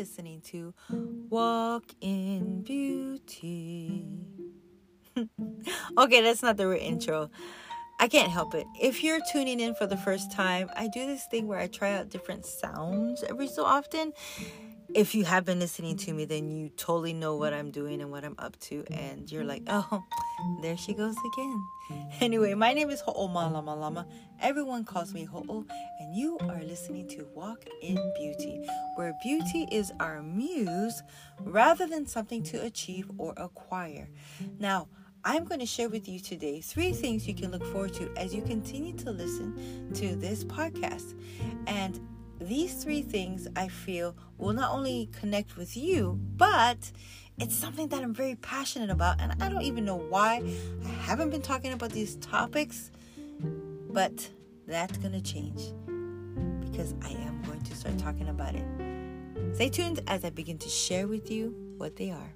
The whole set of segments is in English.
listening to Walk in Beauty. okay, that's not the real intro. I can't help it. If you're tuning in for the first time, I do this thing where I try out different sounds every so often. If you have been listening to me, then you totally know what I'm doing and what I'm up to, and you're like, oh, there she goes again. Anyway, my name is Ho'o Malama Lama. Everyone calls me Ho'o, and you are listening to Walk in Beauty, where beauty is our muse rather than something to achieve or acquire. Now, I'm going to share with you today three things you can look forward to as you continue to listen to this podcast. And these three things I feel will not only connect with you, but it's something that I'm very passionate about. And I don't even know why I haven't been talking about these topics, but that's going to change because I am going to start talking about it. Stay tuned as I begin to share with you what they are.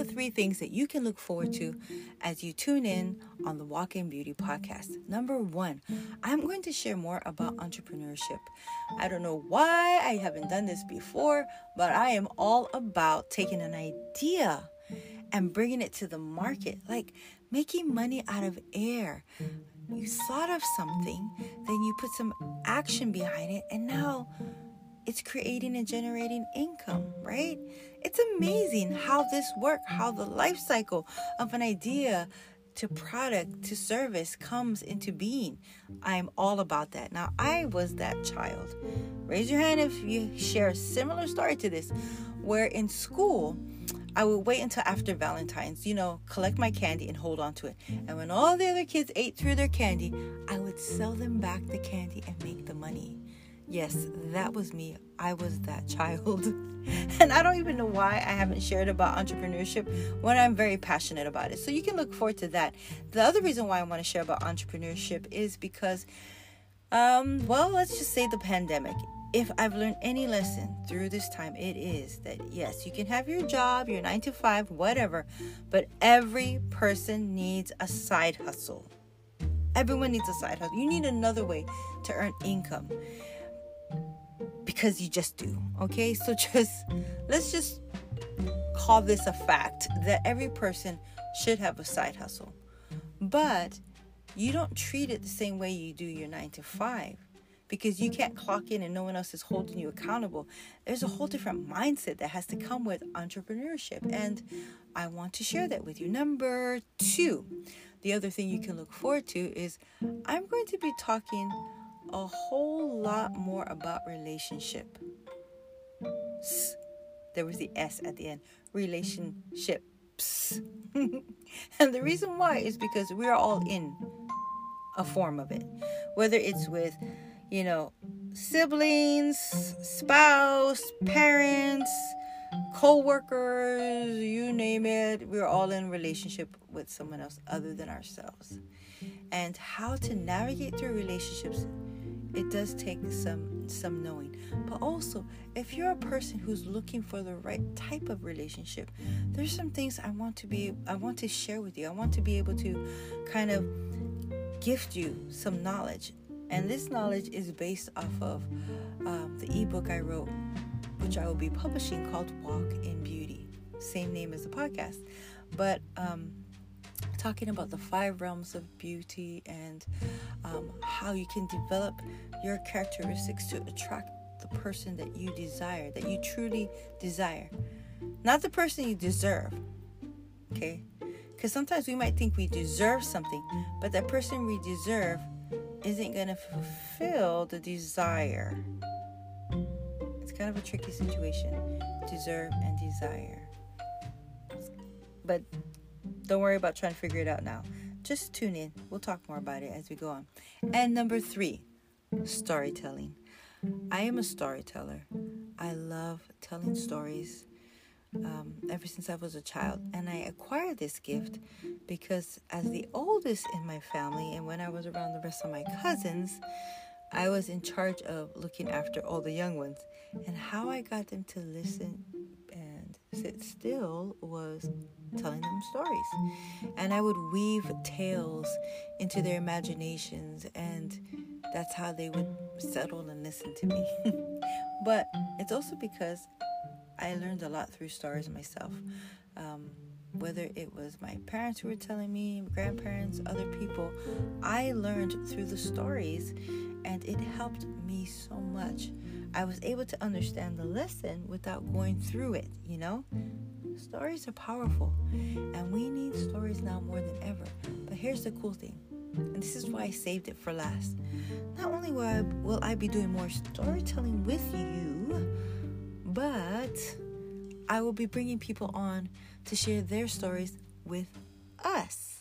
The three things that you can look forward to as you tune in on the Walk in Beauty podcast. Number one, I'm going to share more about entrepreneurship. I don't know why I haven't done this before, but I am all about taking an idea and bringing it to the market, like making money out of air. You thought of something, then you put some action behind it, and now it's creating and generating income, right? It's amazing how this works, how the life cycle of an idea to product to service comes into being. I'm all about that. Now, I was that child. Raise your hand if you share a similar story to this, where in school, I would wait until after Valentine's, you know, collect my candy and hold on to it. And when all the other kids ate through their candy, I would sell them back the candy and make the money. Yes, that was me. I was that child. and I don't even know why I haven't shared about entrepreneurship when I'm very passionate about it. So you can look forward to that. The other reason why I want to share about entrepreneurship is because, um, well, let's just say the pandemic. If I've learned any lesson through this time, it is that yes, you can have your job, your nine to five, whatever, but every person needs a side hustle. Everyone needs a side hustle. You need another way to earn income because you just do. Okay, so just let's just call this a fact that every person should have a side hustle, but you don't treat it the same way you do your nine to five because you can't clock in and no one else is holding you accountable. There's a whole different mindset that has to come with entrepreneurship, and I want to share that with you. Number two, the other thing you can look forward to is I'm going to be talking a whole lot more about relationship. There was the S at the end. Relationships. and the reason why is because we're all in a form of it. Whether it's with, you know, siblings, spouse, parents, co-workers, you name it, we're all in relationship with someone else other than ourselves. And how to navigate through relationships it does take some some knowing. But also if you're a person who's looking for the right type of relationship there's some things i want to be i want to share with you. I want to be able to kind of gift you some knowledge. And this knowledge is based off of um, the ebook i wrote which i will be publishing called walk in beauty. Same name as the podcast. But um, talking about the five realms of beauty and um, how you can develop your characteristics to attract the person that you desire, that you truly desire, not the person you deserve. Okay? Because sometimes we might think we deserve something, but that person we deserve isn't going to fulfill the desire. It's kind of a tricky situation deserve and desire. But don't worry about trying to figure it out now. Just tune in. We'll talk more about it as we go on. And number three, storytelling. I am a storyteller. I love telling stories um, ever since I was a child. And I acquired this gift because, as the oldest in my family, and when I was around the rest of my cousins, I was in charge of looking after all the young ones. And how I got them to listen sit still was telling them stories. And I would weave tales into their imaginations, and that's how they would settle and listen to me. but it's also because I learned a lot through stories myself. Um, whether it was my parents who were telling me, grandparents, other people, I learned through the stories and it helped me so much. I was able to understand the lesson without going through it, you know? Stories are powerful and we need stories now more than ever. But here's the cool thing, and this is why I saved it for last. Not only will I, will I be doing more storytelling with you, but I will be bringing people on to share their stories with us.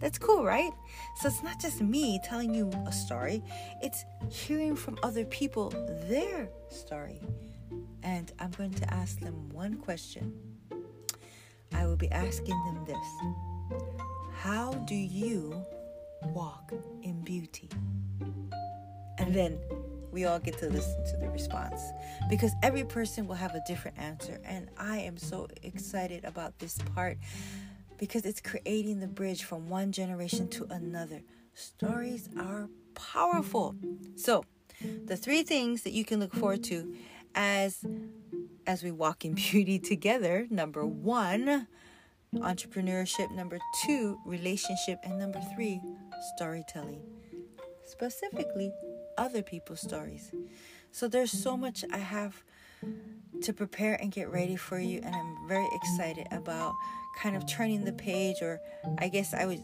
That's cool, right? So it's not just me telling you a story, it's hearing from other people their story. And I'm going to ask them one question. I will be asking them this How do you walk in beauty? And then we all get to listen to the response because every person will have a different answer. And I am so excited about this part because it's creating the bridge from one generation to another. Stories are powerful. So, the three things that you can look forward to as as we walk in beauty together. Number 1, entrepreneurship, number 2, relationship, and number 3, storytelling. Specifically, other people's stories. So there's so much I have to prepare and get ready for you and I'm very excited about kind of turning the page, or I guess I would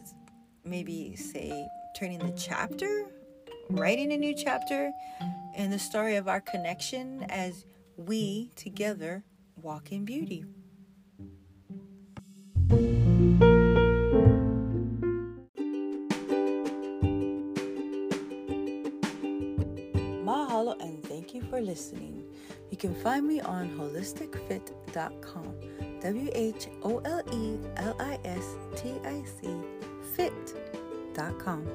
maybe say turning the chapter, writing a new chapter in the story of our connection as we together walk in beauty. Listening. You can find me on wholisticfit.com W H O L E L I S T I C fit.com.